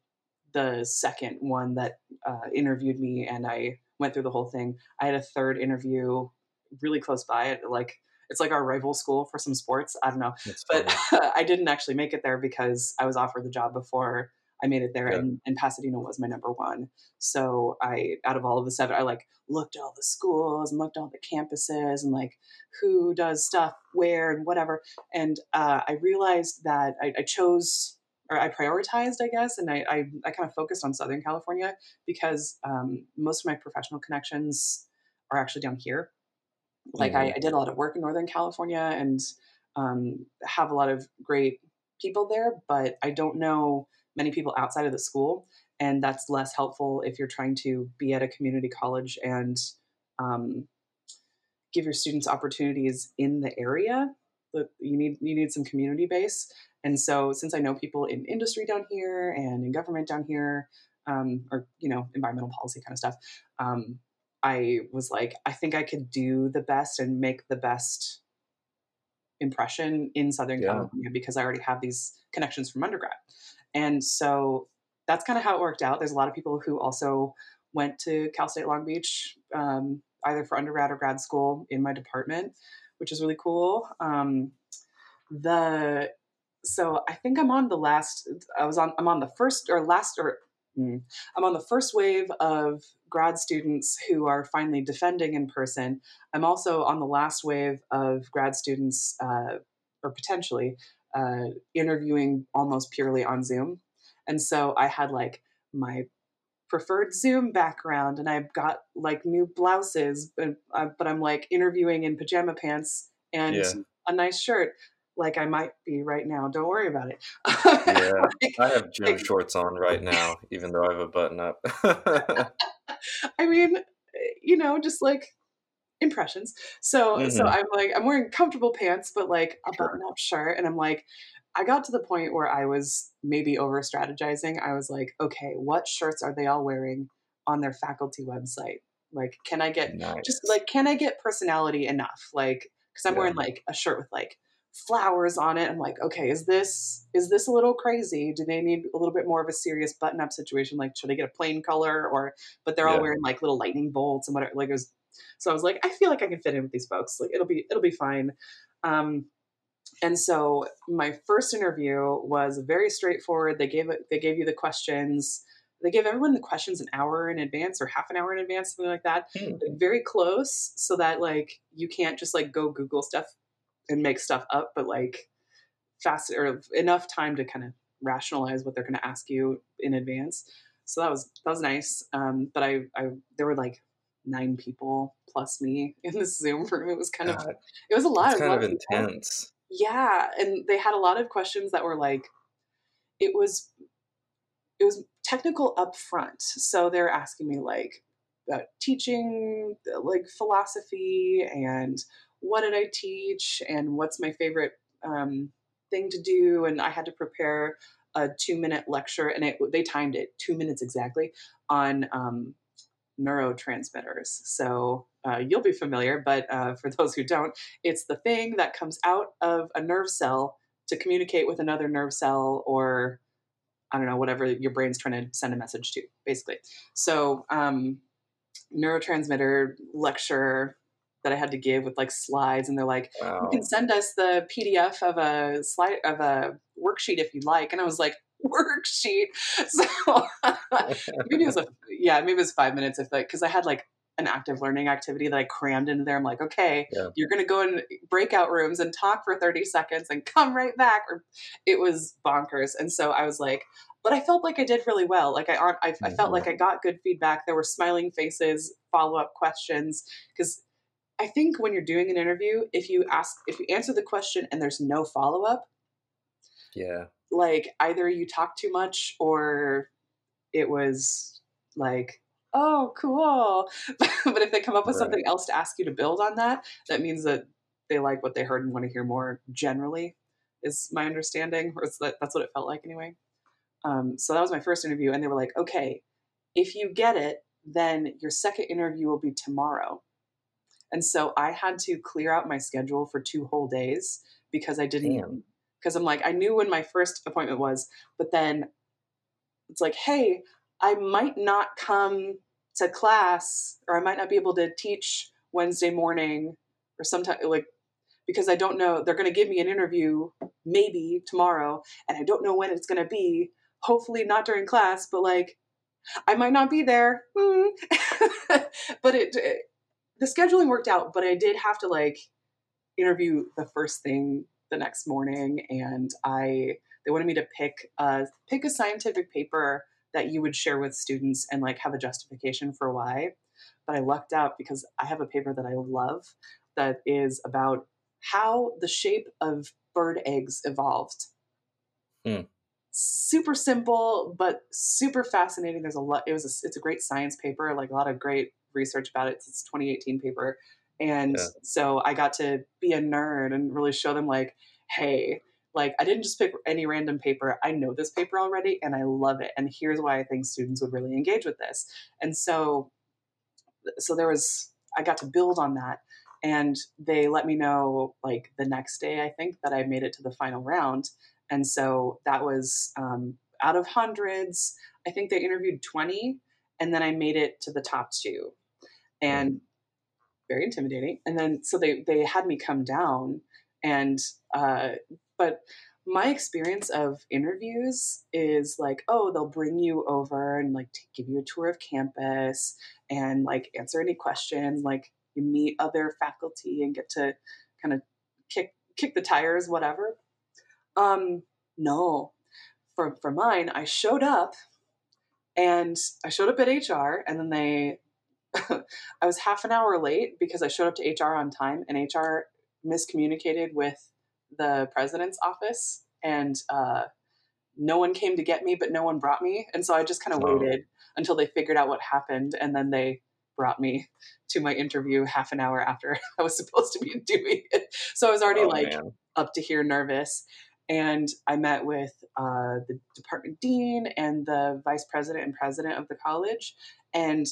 the second one that uh, interviewed me, and I went through the whole thing. I had a third interview really close by, it, like it's like our rival school for some sports. I don't know, That's but *laughs* I didn't actually make it there because I was offered the job before I made it there, yeah. and, and, Pasadena was my number one. So I, out of all of the seven, I like looked at all the schools and looked at all the campuses and like who does stuff where and whatever. And uh, I realized that I, I, chose or I prioritized, I guess, and I, I, I kind of focused on Southern California because um, most of my professional connections are actually down here. Like mm-hmm. I, I, did a lot of work in Northern California and um, have a lot of great people there, but I don't know many people outside of the school, and that's less helpful if you're trying to be at a community college and um, give your students opportunities in the area. You need you need some community base, and so since I know people in industry down here and in government down here, um, or you know environmental policy kind of stuff, um, I was like, I think I could do the best and make the best impression in Southern yeah. California because I already have these connections from undergrad. And so that's kind of how it worked out. There's a lot of people who also went to Cal State Long Beach, um, either for undergrad or grad school in my department, which is really cool. Um, the so I think I'm on the last. I was on. I'm on the first or last or Mm. I'm on the first wave of grad students who are finally defending in person. I'm also on the last wave of grad students, uh, or potentially uh, interviewing almost purely on Zoom. And so I had like my preferred Zoom background, and I've got like new blouses, but, uh, but I'm like interviewing in pajama pants and yeah. a nice shirt like I might be right now. Don't worry about it. yeah, *laughs* like, I have gym like, shorts on right now, even though I have a button up. *laughs* *laughs* I mean, you know, just like impressions. So, mm-hmm. so I'm like, I'm wearing comfortable pants, but like a button-up shirt, and I'm like, I got to the point where I was maybe over strategizing. I was like, okay, what shirts are they all wearing on their faculty website? Like, can I get nice. just like, can I get personality enough? Like, because I'm yeah. wearing like a shirt with like flowers on it. I'm like, okay, is this is this a little crazy? Do they need a little bit more of a serious button up situation? Like, should I get a plain color or? But they're yeah. all wearing like little lightning bolts and whatever. Like it was. So I was like, I feel like I can fit in with these folks. Like it'll be it'll be fine. Um, and so my first interview was very straightforward. They gave it. They gave you the questions. They gave everyone the questions an hour in advance or half an hour in advance, something like that. Hmm. Very close, so that like you can't just like go Google stuff and make stuff up, but like fast or enough time to kind of rationalize what they're going to ask you in advance. So that was that was nice. Um, but I, I there were like nine people plus me in this Zoom room. It was kind God, of it was a lot. It's kind of, intense. Yeah, and they had a lot of questions that were like, it was it was technical up front. So they're asking me like about teaching, like philosophy and what did I teach and what's my favorite um, thing to do. And I had to prepare a two minute lecture, and it, they timed it two minutes exactly on um, neurotransmitters. So uh, you'll be familiar, but uh, for those who don't, it's the thing that comes out of a nerve cell to communicate with another nerve cell or I don't know, whatever your brain's trying to send a message to, basically. So, um, neurotransmitter lecture that I had to give with like slides, and they're like, wow. "You can send us the PDF of a slide of a worksheet if you'd like." And I was like, worksheet. *laughs* So *laughs* maybe it was a yeah, maybe it was five minutes if like because I had like an active learning activity that I crammed into there. I'm like, okay, yeah. you're going to go in breakout rooms and talk for 30 seconds and come right back. Or it was bonkers. And so I was like, but I felt like I did really well. Like I, I, I felt mm-hmm. like I got good feedback. There were smiling faces, follow up questions. Because I think when you're doing an interview, if you ask, if you answer the question and there's no follow up, yeah, like either you talk too much or it was like oh, cool. *laughs* but if they come up with right. something else to ask you to build on that, that means that they like what they heard and want to hear more generally, is my understanding. Or that, that's what it felt like anyway. Um, so that was my first interview. And they were like, okay, if you get it, then your second interview will be tomorrow. And so I had to clear out my schedule for two whole days because I didn't. Because I'm like, I knew when my first appointment was, but then it's like, hey, I might not come to class or I might not be able to teach Wednesday morning or sometime like because I don't know they're going to give me an interview maybe tomorrow and I don't know when it's going to be hopefully not during class but like I might not be there mm. *laughs* but it, it the scheduling worked out but I did have to like interview the first thing the next morning and I they wanted me to pick a pick a scientific paper that you would share with students and like have a justification for why. But I lucked out because I have a paper that I love that is about how the shape of bird eggs evolved. Hmm. Super simple, but super fascinating. There's a lot. It was a, it's a great science paper, like a lot of great research about it. It's a 2018 paper, and yeah. so I got to be a nerd and really show them like, hey, like I didn't just pick any random paper. I know this paper already and I love it. And here's why I think students would really engage with this. And so so there was I got to build on that and they let me know like the next day I think that I made it to the final round. And so that was um, out of hundreds. I think they interviewed 20 and then I made it to the top two. And very intimidating. And then so they they had me come down and uh, but my experience of interviews is like, oh, they'll bring you over and like give you a tour of campus and like answer any questions. Like you meet other faculty and get to kind of kick kick the tires, whatever. Um, no, for for mine, I showed up and I showed up at HR, and then they. *laughs* I was half an hour late because I showed up to HR on time, and HR miscommunicated with the president's office and uh, no one came to get me, but no one brought me. And so I just kind of oh. waited until they figured out what happened. And then they brought me to my interview half an hour after *laughs* I was supposed to be doing it. So I was already oh, like man. up to here nervous. And I met with uh, the department dean and the vice president and president of the college. And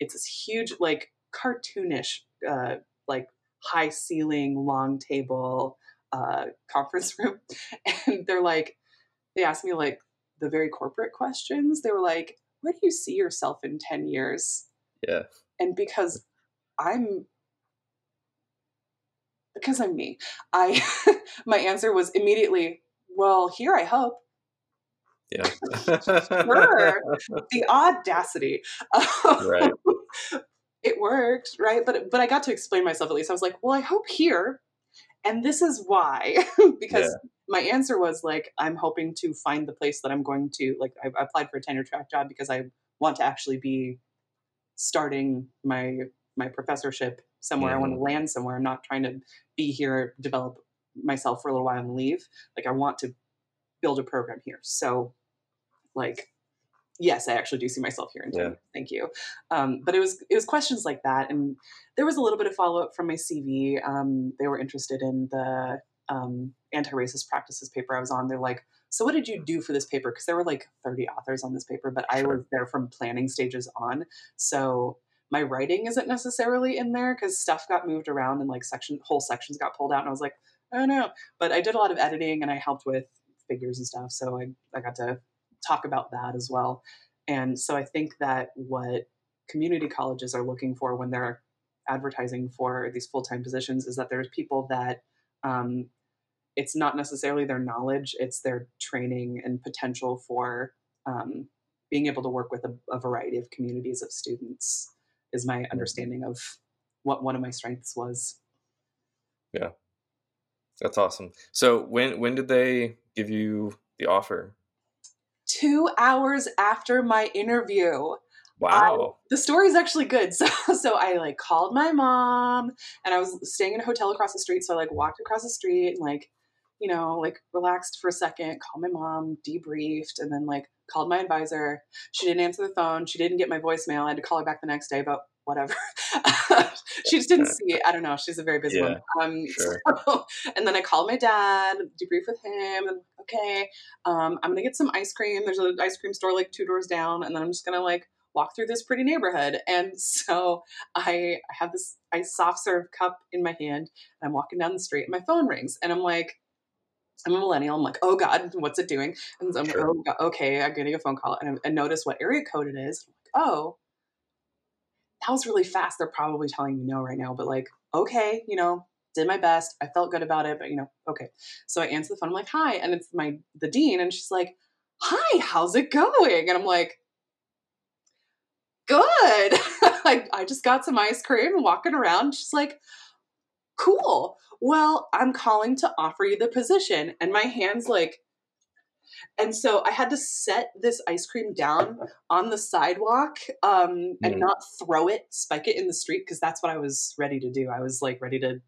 it's this huge, like cartoonish, uh, like high ceiling, long table uh, *laughs* conference room, and they're like, they asked me like the very corporate questions. They were like, "Where do you see yourself in ten years?" Yeah, and because I'm because I'm me, I *laughs* my answer was immediately, "Well, here I hope." Yeah, *laughs* sure. The audacity. right. It worked, right? But but I got to explain myself at least. I was like, "Well, I hope here." And this is why, *laughs* because yeah. my answer was like, I'm hoping to find the place that I'm going to, like, I applied for a tenure track job because I want to actually be starting my my professorship somewhere. Mm-hmm. I want to land somewhere. I'm not trying to be here, develop myself for a little while and leave. Like, I want to build a program here. So, like, yes, I actually do see myself here in yeah. Thank you. Um, but it was it was questions like that, and there was a little bit of follow up from my CV. Um, they were interested in the um, anti-racist practices paper I was on. They're like, so what did you do for this paper? Because there were like 30 authors on this paper, but I was there from planning stages on. So my writing isn't necessarily in there because stuff got moved around and like section whole sections got pulled out, and I was like, I don't know. But I did a lot of editing and I helped with figures and stuff, so I I got to talk about that as well. And so I think that what community colleges are looking for when they're advertising for these full time positions is that there's people that um, it's not necessarily their knowledge it's their training and potential for um, being able to work with a, a, variety of communities of students is my mm-hmm. understanding of what one of my strengths was yeah that's awesome so when when did they give you the offer two hours after my interview Wow. I, the is actually good. *laughs* So so I like called my mom and I was staying in a hotel across the street. So I like walked across the street and like, you know, like relaxed for a second, called my mom, debriefed, and then like called my advisor. She didn't answer the phone. She didn't get my voicemail. I had to call her back the next day, but whatever. *laughs* she just didn't see it. I don't know. She's a very busy yeah, woman. Um, sure. *laughs* so, and then I called my dad, debrief with him, and okay, um, I'm gonna get some ice cream. There's an ice cream store like two doors down, and then I'm just gonna like walk through this pretty neighborhood. And *laughs* so I have this ice soft serve cup in my hand, and I'm walking down the street, and my phone rings, and I'm like, I'm a millennial. I'm like, oh God, what's it doing? And so I'm sure. like, oh God, okay, I'm getting a phone call, and I, I notice what area code it is. Like, oh, that was really fast. They're probably telling me no right now, but like, okay, you know, did my best. I felt good about it, but you know, okay. So I answer the phone. I'm like, hi, and it's my the dean, and she's like, hi, how's it going? And I'm like, good. *laughs* I, I just got some ice cream and walking around. She's like, cool. Well, I'm calling to offer you the position. And my hand's like, and so I had to set this ice cream down on the sidewalk um, and mm. not throw it, spike it in the street, because that's what I was ready to do. I was like ready to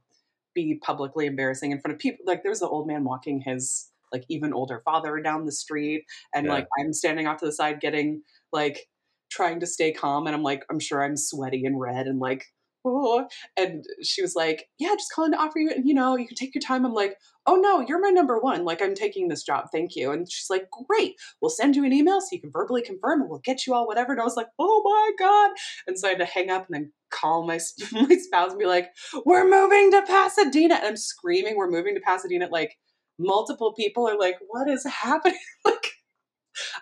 be publicly embarrassing in front of people. Like there was an old man walking his like even older father down the street, and yeah. like I'm standing off to the side getting like trying to stay calm and I'm like, I'm sure I'm sweaty and red and like, oh. And she was like, Yeah, just calling to offer you, and you know, you can take your time. I'm like, Oh no, you're my number one. Like, I'm taking this job. Thank you. And she's like, Great. We'll send you an email so you can verbally confirm and we'll get you all whatever. And I was like, Oh my God. And so I had to hang up and then call my, *laughs* my spouse and be like, We're moving to Pasadena. And I'm screaming, We're moving to Pasadena. Like, multiple people are like, What is happening? *laughs* like,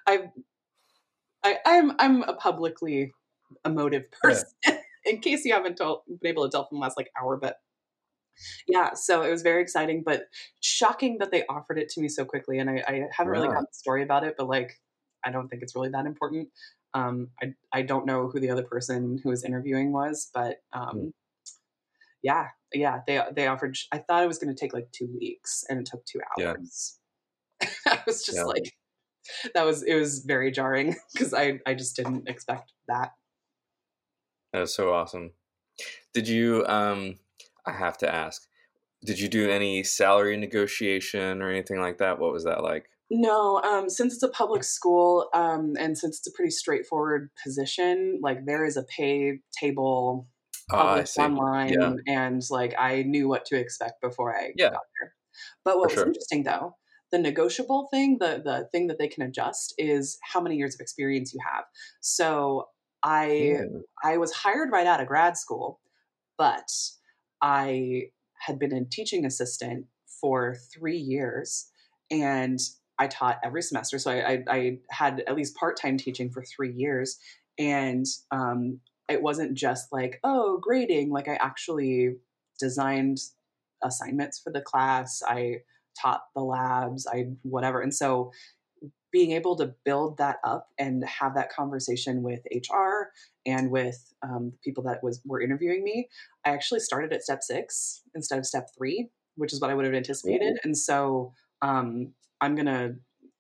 I I, I'm I'm a publicly emotive person. Yeah. *laughs* In case you haven't told, been able to tell from the last like hour, but yeah, so it was very exciting, but shocking that they offered it to me so quickly. And I, I haven't really got the story about it, but like I don't think it's really that important. Um, I I don't know who the other person who was interviewing was, but um, mm. yeah, yeah, they they offered. I thought it was going to take like two weeks, and it took two hours. Yeah. *laughs* I was just yeah. like, that was it was very jarring *laughs* because I I just didn't expect that. That was so awesome. Did you um I have to ask, did you do any salary negotiation or anything like that? What was that like? No, um, since it's a public school um, and since it's a pretty straightforward position, like there is a pay table uh, online, yeah. and like I knew what to expect before I yeah. got there. But what For was sure. interesting though the negotiable thing, the the thing that they can adjust is how many years of experience you have. So I mm. I was hired right out of grad school, but I had been a teaching assistant for three years and I taught every semester. So I, I, I had at least part time teaching for three years. And um, it wasn't just like, oh, grading. Like I actually designed assignments for the class. I taught the labs, I whatever. And so being able to build that up and have that conversation with HR and with um, the people that was were interviewing me, I actually started at step six instead of step three, which is what I would have anticipated. And so um, I'm gonna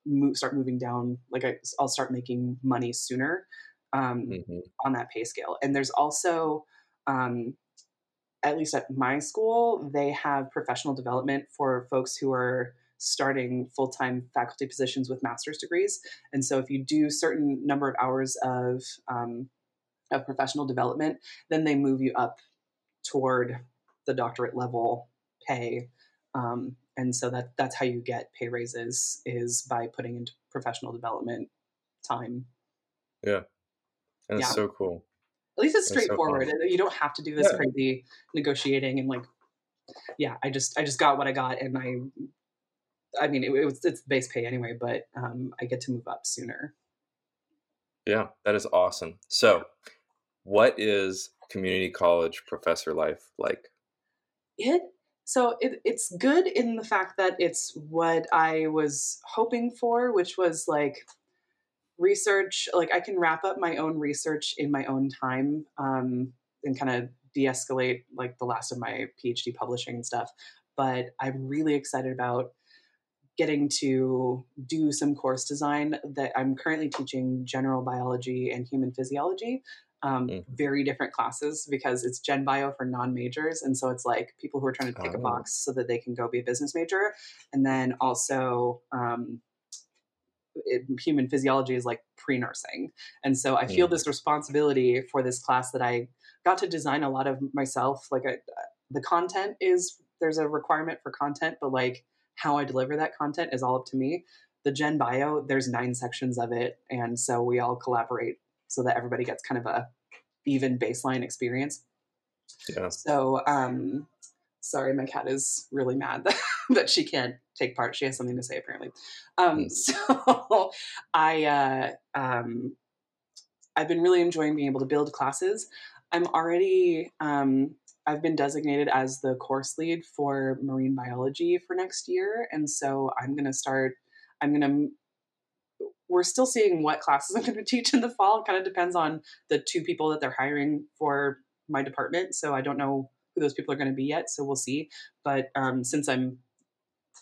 move, start moving down. Like I, will start making money sooner um, mm-hmm. on that pay scale. And there's also um, at least at my school, they have professional development for folks who are starting full-time faculty positions with master's degrees. And so if you do certain number of hours of um, of professional development, then they move you up toward the doctorate level pay. Um, and so that that's how you get pay raises is by putting into professional development time. Yeah. That's yeah. so cool. At least it's straightforward. So you don't have to do this yeah. crazy negotiating and like, yeah, I just I just got what I got, and I, I mean, it, it was it's base pay anyway, but um, I get to move up sooner. Yeah, that is awesome. So, what is community college professor life like? It so it, it's good in the fact that it's what I was hoping for, which was like research. Like I can wrap up my own research in my own time um, and kind of de-escalate like the last of my PhD publishing and stuff. But I'm really excited about getting to do some course design that I'm currently teaching general biology and human physiology um, mm. very different classes because it's gen bio for non-majors and so it's like people who are trying to pick oh. a box so that they can go be a business major and then also um, it, human physiology is like pre-nursing and so i feel mm. this responsibility for this class that i got to design a lot of myself like I, the content is there's a requirement for content but like how i deliver that content is all up to me the gen bio there's nine sections of it and so we all collaborate so that everybody gets kind of a even baseline experience. Yeah. So, um, sorry, my cat is really mad that, *laughs* that she can't take part. She has something to say apparently. Um, mm. *laughs* So, I uh, um, I've been really enjoying being able to build classes. I'm already um, I've been designated as the course lead for marine biology for next year, and so I'm going to start. I'm going to we're still seeing what classes *laughs* I'm going to teach in the fall. It kind of depends on the two people that they're hiring for my department. So I don't know who those people are going to be yet. So we'll see. But um, since I'm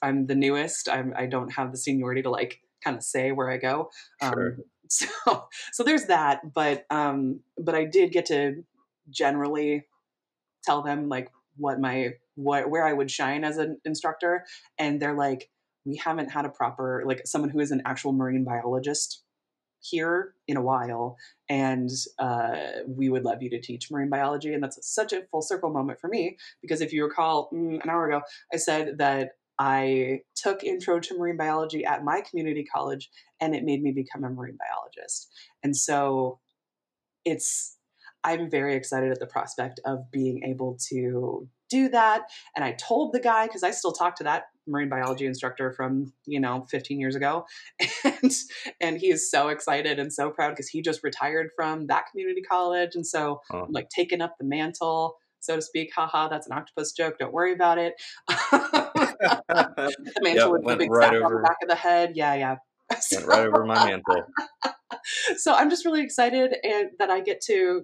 I'm the newest, I'm, I don't have the seniority to like kind of say where I go. Um, sure. *laughs* So so there's that. But um, but I did get to generally tell them like what my what where I would shine as an instructor, and they're like we haven't had a proper like someone who is an actual marine biologist here in a while and uh, we would love you to teach marine biology and that's such a full circle moment for me because if you recall mm, an hour ago i said that i took intro to marine biology at my community college and it made me become a marine biologist. And so it's i'm very excited at the prospect of being able to do that. And i told the guy because i still talk to that marine biology instructor from you know 15 years ago. *laughs* And and he is so excited and so proud because he just retired from that community college. And so oh. like taking up the mantle so to speak. Haha that's an octopus joke. Don't worry about it. *laughs* The *laughs* mantle yep, with the big right over, on the back of the head. Yeah yeah. Went right over my mantle so i'm just really excited and that i get to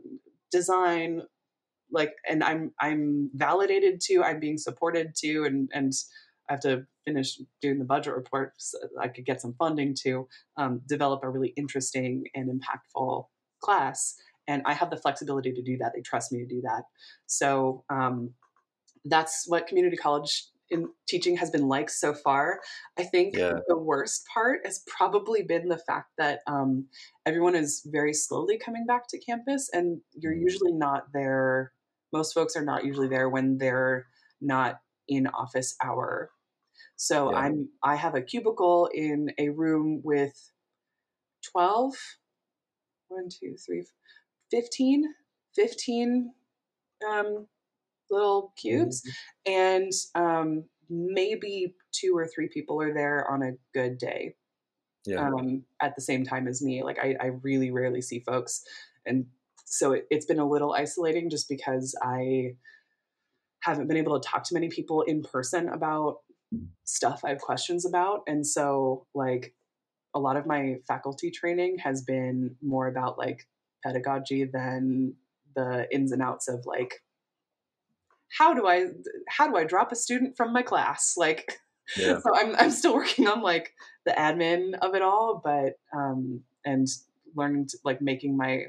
design like and i'm i'm validated to i'm being supported to and and I have to finish doing the budget report so I could get some funding to um, develop a really interesting and impactful class. And I have the flexibility to do that. They trust me to do that. So um, that's what community college in teaching has been like so far. I think yeah. the worst part has probably been the fact that um, everyone is very slowly coming back to campus, and you're mm. usually not there. Most folks are not usually there when they're not in office hour. So yeah. I'm I have a cubicle in a room with 12 1 2 3 15 15 um, little cubes mm-hmm. and um, maybe two or three people are there on a good day yeah. um, at the same time as me like I, I really rarely see folks and so it, it's been a little isolating just because i haven't been able to talk to many people in person about stuff I have questions about. And so, like, a lot of my faculty training has been more about like pedagogy than the ins and outs of like how do I how do I drop a student from my class? Like yeah. so I'm I'm still *laughs* working on like the admin of it all, but um and learning to, like making my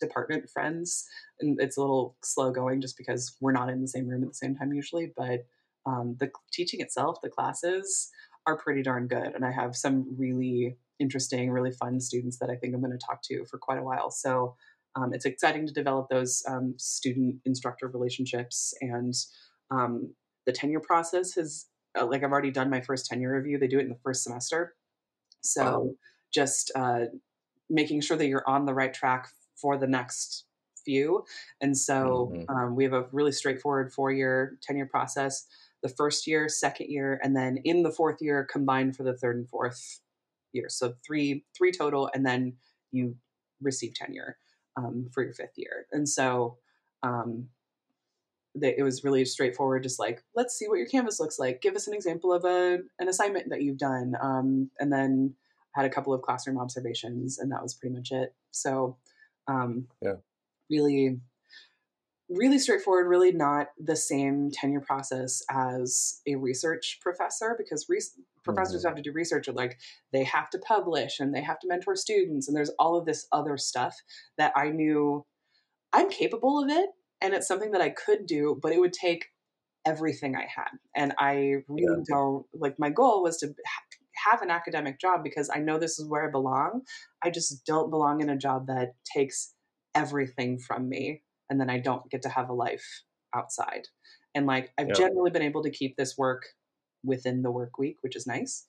department friends and it's a little slow going just because we're not in the same room at the same time usually but um, the teaching itself the classes are pretty darn good and i have some really interesting really fun students that i think i'm going to talk to for quite a while so um, it's exciting to develop those um, student instructor relationships and um, the tenure process has uh, like i've already done my first tenure review they do it in the first semester so wow. just uh, making sure that you're on the right track for the next few. And so mm-hmm. um, we have a really straightforward four year tenure process the first year, second year, and then in the fourth year combined for the third and fourth year. So three three total, and then you receive tenure um, for your fifth year. And so um, it was really straightforward just like let's see what your canvas looks like. Give us an example of a an assignment that you've done. Um, and then had a couple of classroom observations and that was pretty much it. So um, yeah. really really straightforward really not the same tenure process as a research professor because re- professors mm-hmm. have to do research and like they have to publish and they have to mentor students and there's all of this other stuff that i knew i'm capable of it and it's something that I could do, but it would take everything I had. And I really yeah. don't like my goal was to ha- have an academic job because I know this is where I belong. I just don't belong in a job that takes everything from me and then I don't get to have a life outside. And like I've yeah. generally been able to keep this work within the work week, which is nice.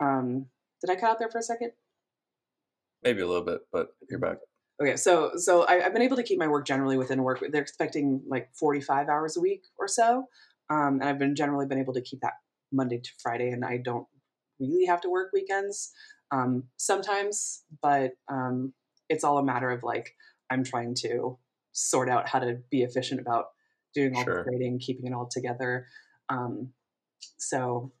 Um, did I cut out there for a second? Maybe a little bit, but you're back. Okay, so so I, have been able to keep my work generally within work. They're expecting like forty five hours a week or so, um, and I've been generally been able to keep that Monday to Friday, and I don't really have to work weekends um, sometimes, but um, it's all a matter of like I'm trying to sort out how to be efficient about doing all sure. the grading, keeping it all together. Um, so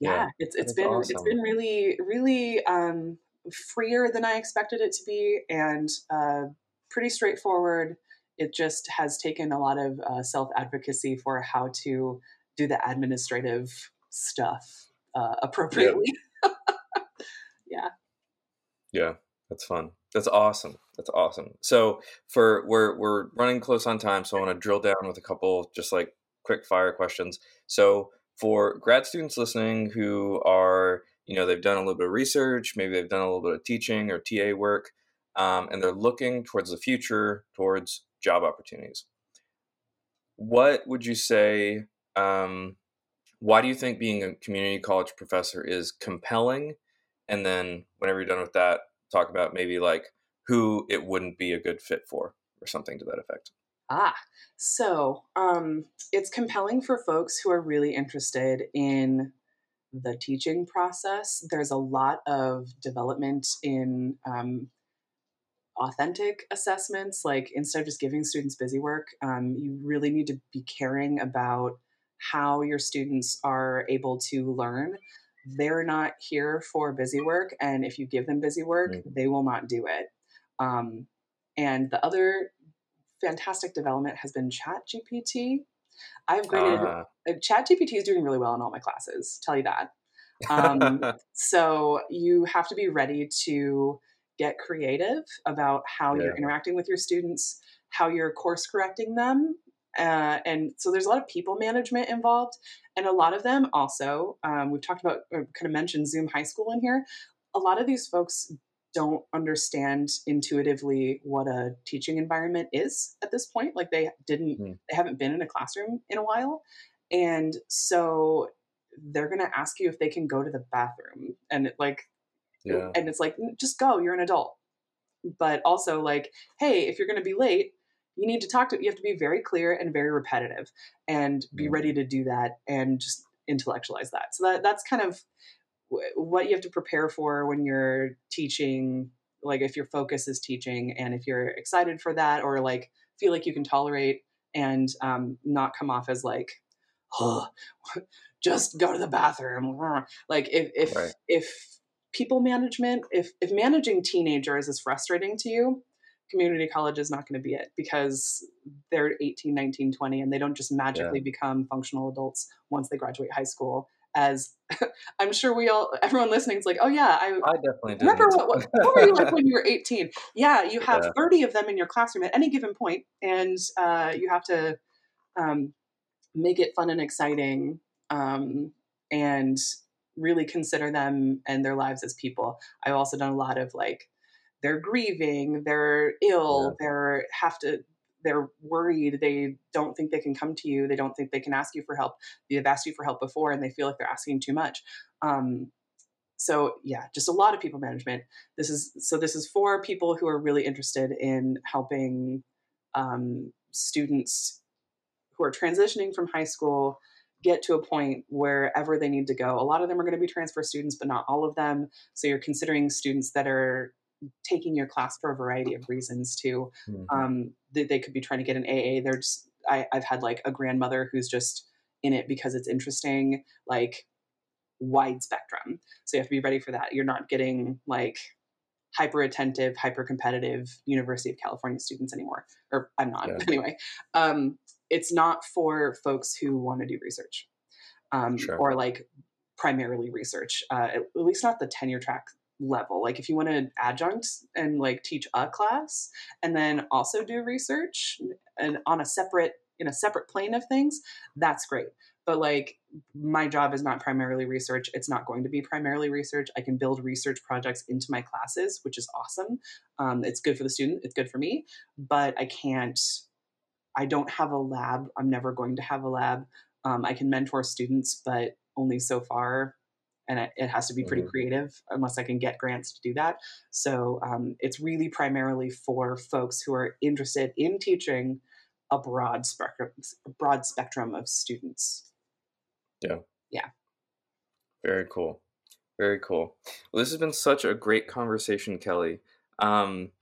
yeah, yeah it's it's been awesome. it's been really really um, freer than I expected it to be and uh, pretty straightforward. It just has taken a lot of uh, self advocacy for how to do the administrative stuff uh, appropriately. Yeah. *laughs* yeah. Yeah, that's fun. That's awesome. That's awesome. So for we're we're running close on time, so I want to drill down with a couple just like quick fire questions. So for grad students listening who are you know they've done a little bit of research maybe they've done a little bit of teaching or ta work um, and they're looking towards the future towards job opportunities what would you say um, why do you think being a community college professor is compelling and then whenever you're done with that talk about maybe like who it wouldn't be a good fit for or something to that effect Ah, so um, it's compelling for folks who are really interested in the teaching process. There's a lot of development in um, authentic assessments. Like instead of just giving students busy work, um, you really need to be caring about how your students are able to learn. They're not here for busy work, and if you give them busy work, mm-hmm. they will not do it. Um, and the other fantastic development has been Chat GPT. I've graded uh. Chat GPT is doing really well in all my classes. Tell you that. Um, *laughs* so you have to be ready to get creative about how yeah. you're interacting with your students, how you're course correcting them. Uh, and so there's a lot of people management involved. And a lot of them also, um, we've talked about, kind of mentioned Zoom High School in here. A lot of these folks don't understand intuitively what a teaching environment is at this point like they didn't mm. they haven't been in a classroom in a while and so they're going to ask you if they can go to the bathroom and it, like yeah. and it's like just go you're an adult but also like hey if you're going to be late you need to talk to you have to be very clear and very repetitive and be ready to do that and just intellectualize that. So that that's kind of what you have to prepare for when you're teaching like if your focus is teaching and if you're excited for that or like feel like you can tolerate and um, not come off as like oh, *laughs* just go to the bathroom. Like if if right. if people management if if managing teenagers is frustrating to you community college is not going to be it because they're 18 19 20 and they don't just magically yeah. become functional adults once they graduate high school as *laughs* I'm sure we all, everyone listening is like, oh yeah, I, I definitely remember what, what, what, were you like when *laughs* you were 18? Yeah, you have yeah. 30 of them in your classroom at any given point, and uh, you have to um, make it fun and exciting, um, and really consider them and their lives as people. I've also done a lot of like, they're grieving, they're ill, yeah. they're have to they're worried they don't think they can come to you they don't think they can ask you for help they've asked you for help before and they feel like they're asking too much. Um, so yeah just a lot of people management. This is so this is for people who are really interested in helping um, students who are transitioning from high school get to a point wherever they need to go. A lot of them are going to be transfer students but not all of them. So you're considering students that are taking your class for a variety of reasons too. Mhm. Um, they, they could be trying to get an AA. They're just I, I've had like a grandmother who's just in it because it's interesting, like wide spectrum. So you have to be ready for that. You're not getting like hyper attentive, hyper competitive University of California students anymore. Or I'm not Yeah. *laughs* anyway. Um, it's not for folks who want to do research um, Sure. or like primarily research. Uh, at least not the tenure track level. Like if you want to adjunct and like teach a class and then also do research and on a separate in a separate plane of things, that's great. But like my job is not primarily research. It's not going to be primarily research. I can build research projects into my classes, which is awesome. Um, it's good for the student. It's good for me. But I can't. I don't have a lab. I'm never going to have a lab. Um, I can mentor students, but only so far, and it, it has to be pretty Mhm. creative unless I can get grants to do that. So um, it's really primarily for folks who are interested in teaching a broad spectrum, broad spectrum of students. Yeah. Yeah. Very cool. Very cool. Well, this has been such a great conversation, Kelley. Um,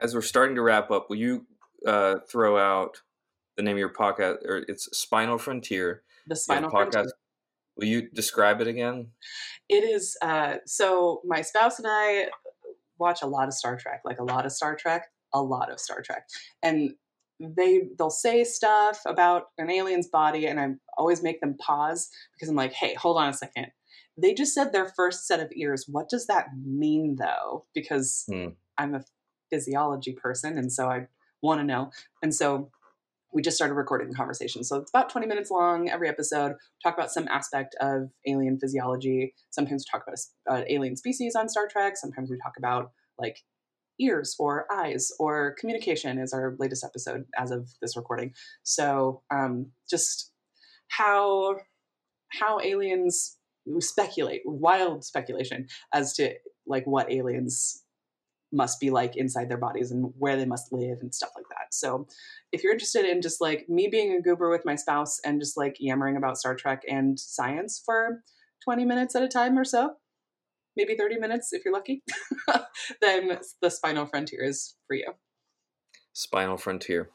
as we're starting to wrap up, will you uh, throw out the name of your podcast? Or it's Spinal Frontier. The You have a spinal podcast. frontier. Will you describe it again? It is uh, so. My spouse and I watch a lot of Star Trek, like a lot of Star Trek, a lot of Star Trek, and they they'll say stuff about an alien's body, and I always make them pause because I'm like, hey, hold on a second. They just said their first set of ears. What does that mean, though? Because Hmm. I'm a physiology person, and so I want to know. And so we just started recording the conversation. So it's about 20 minutes long every episode. Talk about some aspect of alien physiology. Sometimes we talk about uh, alien species on Star Trek. Sometimes we talk about like ears or eyes or communication is our latest episode as of this recording. So um, just how how aliens speculate wild speculation as to like what aliens must be like inside their bodies and where they must live and stuff like that. So if you're interested in just like me being a goober with my spouse and just like yammering about Star Trek and science for 20 minutes at a time or so, maybe 30 minutes if you're lucky, *laughs* then the Spinal Frontier is for you. Spinal Frontier.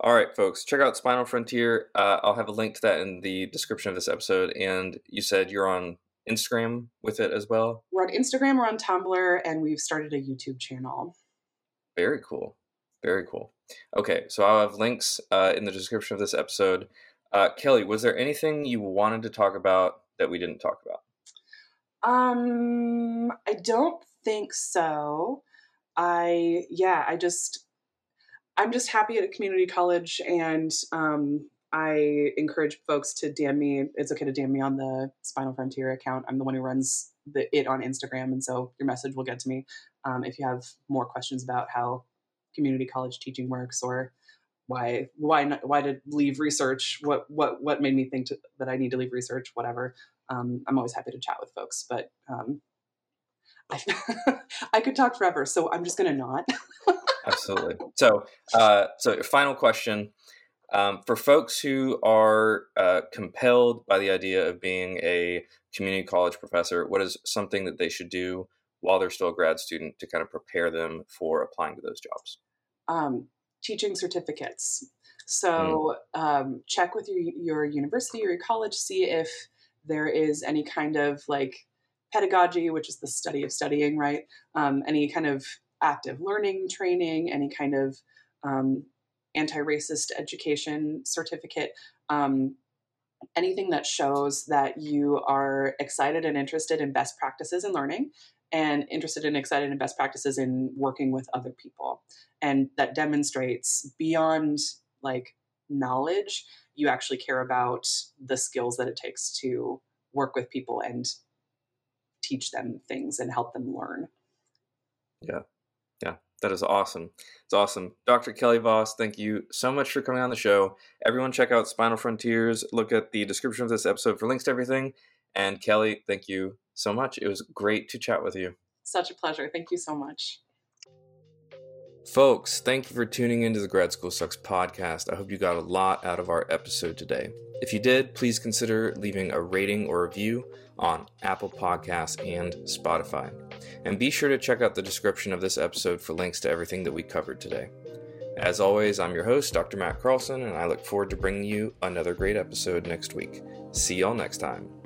All right, folks, check out Spinal Frontier. Uh, I'll have a link to that in the description of this episode. And you said you're on Instagram with it as well. We're on Instagram, we're on Tumblr, and we've started a YouTube channel. Very cool. Very cool. Okay, so I'll have links uh, in the description of this episode. Uh, Kelley, was there anything you wanted to talk about that we didn't talk about? Um, I don't think so. I yeah, I just I'm just happy at a community college, and um, I encourage folks to DM me. It's okay to DM me on the Spinal Frontier account. I'm the one who runs the it on Instagram, and so your message will get to me. Um, if you have more questions about how community college teaching works or why why not, why did leave research, what what what made me think to, that I need to leave research, whatever. Um, I'm always happy to chat with folks, but um, I, *laughs* I could talk forever, so I'm just gonna not. *laughs* Absolutely. So, uh, so final question um, for folks who are uh, compelled by the idea of being a community college professor. What is something that they should do while they're still a grad student to kind of prepare them for applying to those jobs? um, teaching certificates. So um, check with your your university or your college, see if there is any kind of like pedagogy, which is the study of studying, right? Um, any kind of active learning training, any kind of um, anti-racist education certificate. Um, anything that shows that you are excited and interested in best practices in learning and interested and excited in best practices in working with other people and that demonstrates beyond like knowledge you actually care about the skills that it takes to work with people and teach them things and help them learn That is awesome. It's awesome. Dr. Kelley Voss, thank you so much for coming on the show. Everyone, check out Spinal Frontiers. Look at the description of this episode for links to everything. And Kelley, thank you so much. It was great to chat with you. such a pleasure thank you so much Folks, thank you for tuning into the Grad School Sucks podcast. I hope you got a lot out of our episode today. If you did, please consider leaving a rating or review on Apple Podcasts and Spotify. And be sure to check out the description of this episode for links to everything that we covered today. As always, I'm your host, Dr. Matt Carlson, and I look forward to bringing you another great episode next week. See y'all next time.